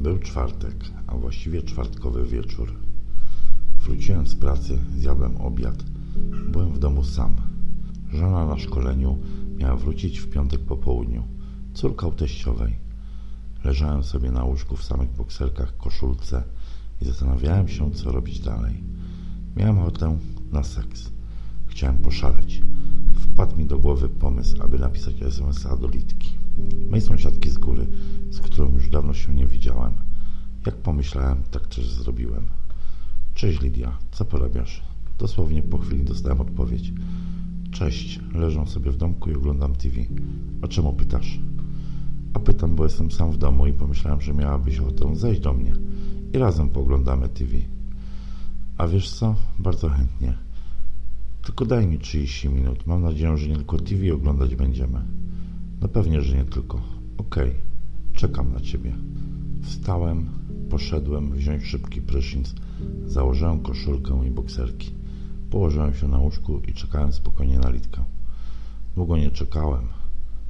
Był czwartek, a właściwie czwartkowy wieczór. Wróciłem z pracy, zjadłem obiad. Byłem w domu sam. Żona na szkoleniu miała wrócić w piątek po południu. Córka u teściowej. Leżałem sobie na łóżku w samych bokserkach, koszulce i zastanawiałem się, co robić dalej. Miałem ochotę na seks. Chciałem poszaleć. Wpadł mi do głowy pomysł, aby napisać SMS-a do Litki, mojej sąsiadki z góry, z którą się nie widziałem. Jak pomyślałem, tak też zrobiłem. Cześć Lidia, co porabiasz? Dosłownie po chwili dostałem odpowiedź. Cześć, leżę sobie w domku i oglądam TV. O czemu pytasz? A pytam, bo jestem sam w domu i pomyślałem, że miałabyś ochotę zejść do mnie i razem poglądamy TV. A wiesz co? Bardzo chętnie. Tylko daj mi 30 minut. Mam nadzieję, że nie tylko TV oglądać będziemy. No pewnie, że nie tylko. Okej, okay. Czekam na ciebie. Wstałem, poszedłem wziąć szybki prysznic, założyłem koszulkę i bokserki. Położyłem się na łóżku i czekałem spokojnie na litkę. Długo nie czekałem,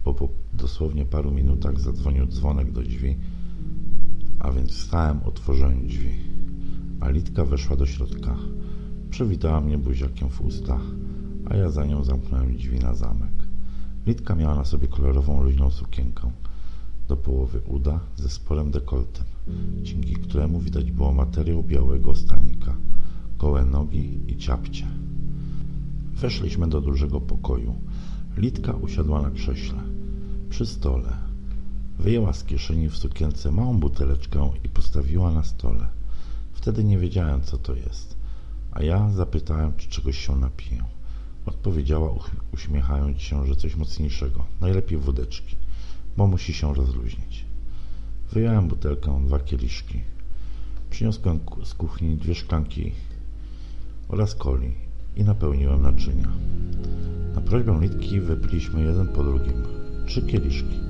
bo po dosłownie paru minutach zadzwonił dzwonek do drzwi, a więc wstałem, otworzyłem drzwi. A litka weszła do środka. Przywitała mnie buziakiem w ustach, a ja za nią zamknąłem drzwi na zamek. Litka miała na sobie kolorową, luźną sukienkę do połowy uda ze sporym dekoltem, dzięki któremu widać było materiał białego stanika, gołe nogi i ciapcie. Weszliśmy do dużego pokoju. Litka usiadła na krześle, przy stole. Wyjęła z kieszeni w sukience małą buteleczkę i postawiła na stole. Wtedy nie wiedziałem, co to jest, a ja zapytałem, czy czegoś się napiję. Odpowiedziała, uśmiechając się, że coś mocniejszego, najlepiej wódeczki, bo musi się rozluźnić. Wyjąłem butelkę, dwa kieliszki. Przyniosłem z kuchni dwie szklanki oraz coli i napełniłem naczynia. Na prośbę Litki wypiliśmy jeden po drugim trzy kieliszki.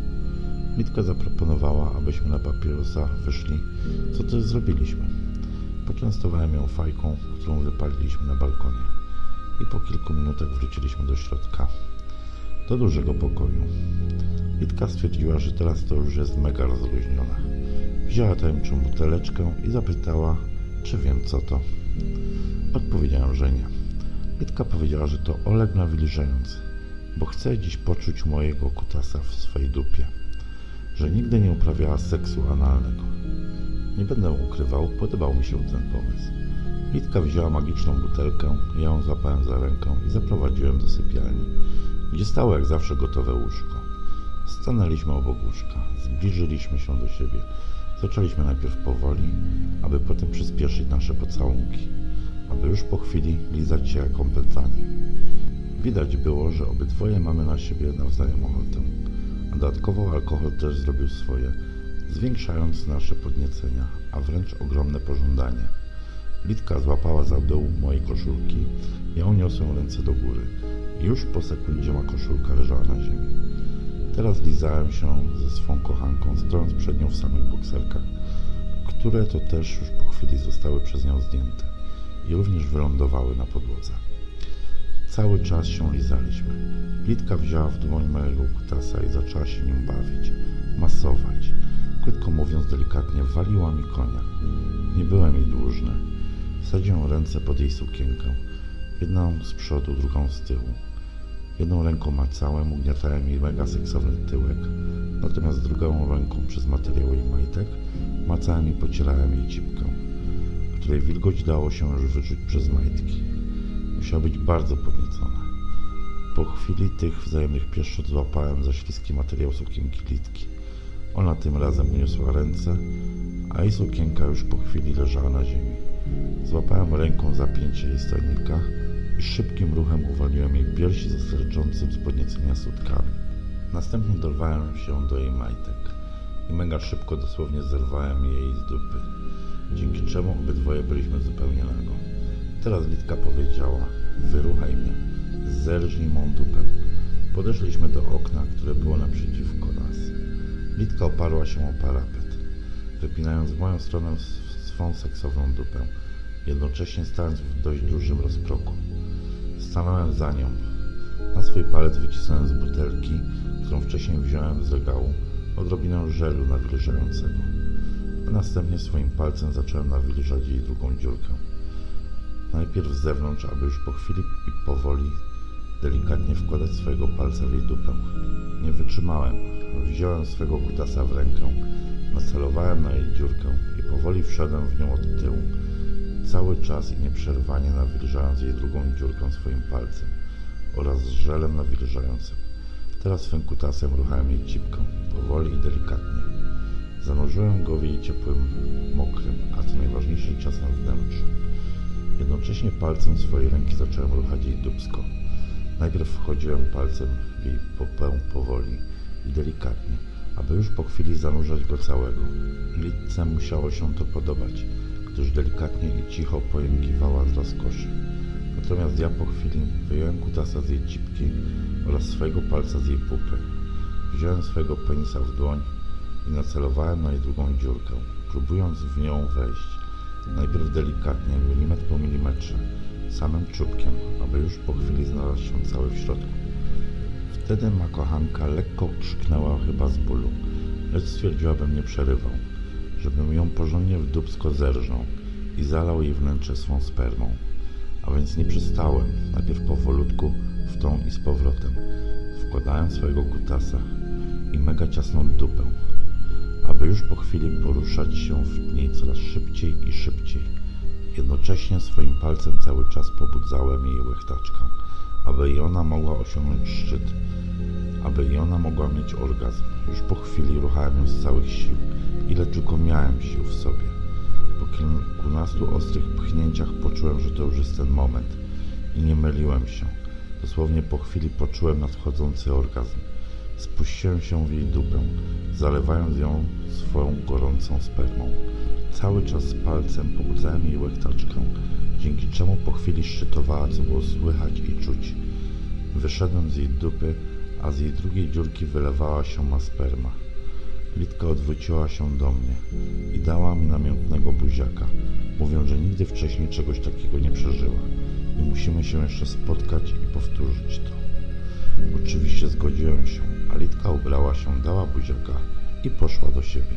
Litka zaproponowała, abyśmy na papierosa wyszli, co też zrobiliśmy. Poczęstowałem ją fajką, którą wypaliliśmy na balkonie i po kilku minutach wróciliśmy do środka, do dużego pokoju. Litka stwierdziła, że teraz to już jest mega rozluźniona. Wzięła tajemniczą buteleczkę i zapytała, czy wiem co to. Odpowiedziałem, że nie. Litka powiedziała, że to olek nawilżający, bo chce dziś poczuć mojego kutasa w swojej dupie, że nigdy nie uprawiała seksu analnego. Nie będę ukrywał, podobał mi się ten pomysł. Litka wzięła magiczną butelkę, ja ją złapałem za rękę i zaprowadziłem do sypialni, gdzie stało jak zawsze gotowe łóżko. Stanęliśmy obok łóżka, zbliżyliśmy się do siebie. Zaczęliśmy najpierw powoli, aby potem przyspieszyć nasze pocałunki, aby już po chwili lizać się jak kompletani. Widać było, że obydwoje mamy na siebie nawzajem ochotę, a dodatkowo alkohol też zrobił swoje, zwiększając nasze podniecenia, a wręcz ogromne pożądanie. Litka złapała za dół mojej koszulki, ja uniosłem ręce do góry już po sekundzie ma koszulka leżała na ziemi. Teraz lizałem się ze swą kochanką, stojąc przed nią w samych bokserkach, które to też już po chwili zostały przez nią zdjęte i również wylądowały na podłodze. Cały czas się lizaliśmy. Litka wzięła w dłoń mojego kutasa i zaczęła się nim bawić, masować. Krótko mówiąc delikatnie, waliła mi konia. Nie byłem jej dłużny. Wsadziłem ręce pod jej sukienkę, jedną z przodu, drugą z tyłu. Jedną ręką macałem, ugniatałem jej mega seksowny tyłek, natomiast drugą ręką przez materiał jej majtek macałem i pocierałem jej cipkę, której wilgoć dało się już wyczuć przez majtki. Musiała być bardzo podniecona. Po chwili tych wzajemnych pieszczot złapałem za śliski materiał sukienki Litki. Ona tym razem uniosła ręce, a jej sukienka już po chwili leżała na ziemi. Złapałem ręką zapięcie jej stajnika i szybkim ruchem uwolniłem jej piersi ze sterczącym z podniecenia sutkami. Następnie dorwałem się do jej majtek i mega szybko dosłownie zerwałem jej z dupy, dzięki czemu obydwoje byliśmy zupełnie nago. Teraz Litka powiedziała, wyruchaj mnie, zerżnij mą dupę. Podeszliśmy do okna, które było naprzeciwko nas. Litka oparła się o parapet, wypinając w moją stronę swą seksowną dupę, jednocześnie stając w dość dużym rozkroku. Stanąłem za nią. Na swój palec wycisnąłem z butelki, którą wcześniej wziąłem z regału, odrobinę żelu nawilżającego. Następnie swoim palcem zacząłem nawilżać jej drugą dziurkę. Najpierw z zewnątrz, aby już po chwili i powoli delikatnie wkładać swojego palca w jej dupę. Nie wytrzymałem. Wziąłem swego kutasa w rękę, nacelowałem na jej dziurkę i powoli wszedłem w nią od tyłu, cały czas i nieprzerwanie nawilżając jej drugą dziurkę swoim palcem oraz żelem nawilżającym. Teraz swym kutasem ruchałem jej cipkę, powoli i delikatnie. Zanurzyłem go w jej ciepłym, mokrym, a co najważniejsze czasem wnętrzu. Jednocześnie palcem swojej ręki zacząłem ruchać jej dubsko. Najpierw wchodziłem palcem w jej popę powoli i delikatnie, aby już po chwili zanurzać go całego. Litce musiało się to podobać, gdyż delikatnie i cicho pojękiwała z rozkoszy. Natomiast ja po chwili wyjąłem kutasa z jej cipki oraz swojego palca z jej pupy. Wziąłem swojego penisa w dłoń i nacelowałem na jej drugą dziurkę, próbując w nią wejść. Najpierw delikatnie, milimetr po milimetrze, samym czubkiem, aby już po chwili znalazł się cały w środku. Wtedy ma kochanka lekko krzyknęła chyba z bólu, lecz stwierdziła, bym nie przerywał, żebym ją porządnie w dubsko zerżnął i zalał jej wnętrze swą spermą. A więc nie przystałem, najpierw powolutku, w tą i z powrotem. Wkładałem swojego kutasa i mega ciasną dupę, aby już po chwili poruszać się w niej coraz szybciej i szybciej. Jednocześnie swoim palcem cały czas pobudzałem jej łechtaczkę, aby i ona mogła osiągnąć szczyt, aby i ona mogła mieć orgazm. Już po chwili ruchałem ją z całych sił, ile tylko miałem sił w sobie. Po kilkunastu ostrych pchnięciach poczułem, że to już jest ten moment i nie myliłem się. Dosłownie po chwili poczułem nadchodzący orgazm. Spuściłem się w jej dupę, zalewając ją swoją gorącą spermą. Cały czas palcem pobudzałem jej łechtaczkę, dzięki czemu po chwili szczytowała, co było słychać i czuć. Wyszedłem z jej dupy, a z jej drugiej dziurki wylewała się ma sperma. Litka odwróciła się do mnie i dała mi namiętnego buziaka, mówiąc, że nigdy wcześniej czegoś takiego nie przeżyła i musimy się jeszcze spotkać i powtórzyć to. Oczywiście zgodziłem się, a Litka ubrała się, dała buziaka i poszła do siebie.